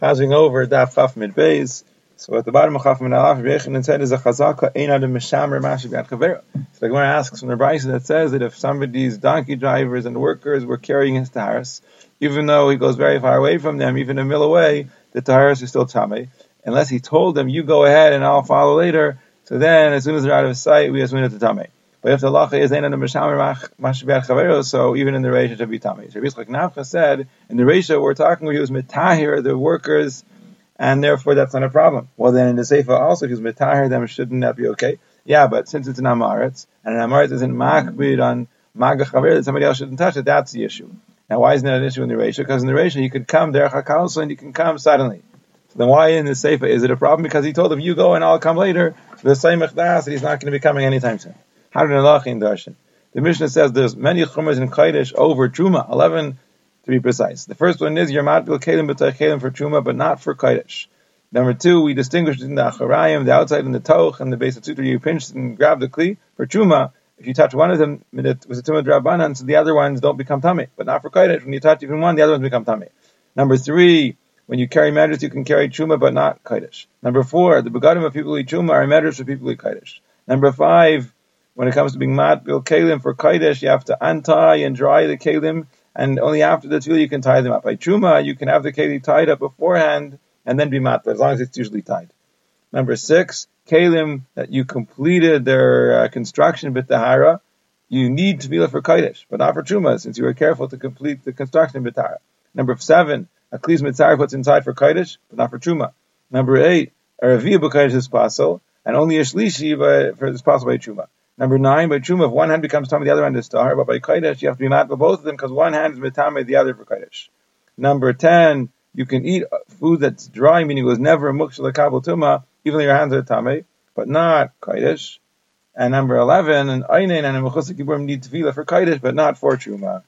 Chazing over Daf Chaf Mid Beis. So at the bottom of Chaf Mid Alaf, Yechon said is a chazaka ein adam mishamer mashi b'ad chavera. So the Gemara asks from the Brisa that says that if somebody's donkey drivers and workers were carrying his taharis, even though he goes very far away from them, even a mil away, the taharis is still tame. Unless he told them, you go ahead and I'll follow later. So then, as soon as they're out of sight, we assume it's tame. But if the lacha is mashi b'ad so even in the Reisha should be. So Rabbi Nafcha said in the Reisha we're talking where he was mitahir the workers and therefore that's not a problem. Well, then in the Seifa also, because mitahir them shouldn't that be okay? Yeah, but since it's an amaretz, and an amaretz isn't makbid on maga chaver, that somebody else shouldn't touch it, that's the issue. Now, why isn't that an issue in the ratio? Because in the ratio, you could come there chakalso and you can come suddenly. So then why in the Seifa is it a problem? Because he told him, you go and I'll come later. The same that he's not going to be coming anytime soon. The Mishnah says there's many chumras in Kaidish over Truma, 11 to be precise. The first one is Yermat bil Kalim Kalim for Truma, but not for Kaidish. Number two, we distinguish between the Acharayim, the outside, and the Toch, and the base of Sutra. You pinch and grab the Kli. For Truma, if you touch one of them, it was a Tumah Drabanan, so the other ones don't become Tame. But not for Kaidish. When you touch even one, the other ones become Tame. Number three, when you carry midras, you can carry Truma, but not Kaidish. Number four, the Begadim of people who eat Truma are midras for people who eat Kaidish. Number five, when it comes to being mat bil kalim for kaidesh, you have to untie and dry the kalim, and only after the two you can tie them up. By truma, you can have the kalim tied up beforehand and then be mat, as long as it's usually tied. Number six, kalim that you completed their uh, construction bitahara, you need to be for kaidesh, but not for truma, since you were careful to complete the construction with bitahara. Number seven, a klis mitzar puts inside for kaidesh, but not for truma. Number eight, a ravia b'kaidesh is possible, and only a shlishi for is possible by truma. Number nine, by Truma, if one hand becomes Tami, the other hand is Tahar, but by Kaidesh, you have to be mad for both of them because one hand is Mitame, the other for Kaidesh. Number ten, you can eat food that's dry, meaning it was never a Mukshal Kabul Tuma, even though your hands are Tame, but not Kaidesh. And number eleven, an Einin and a Mechusik need tevilah for Kaidesh, but not for Truma.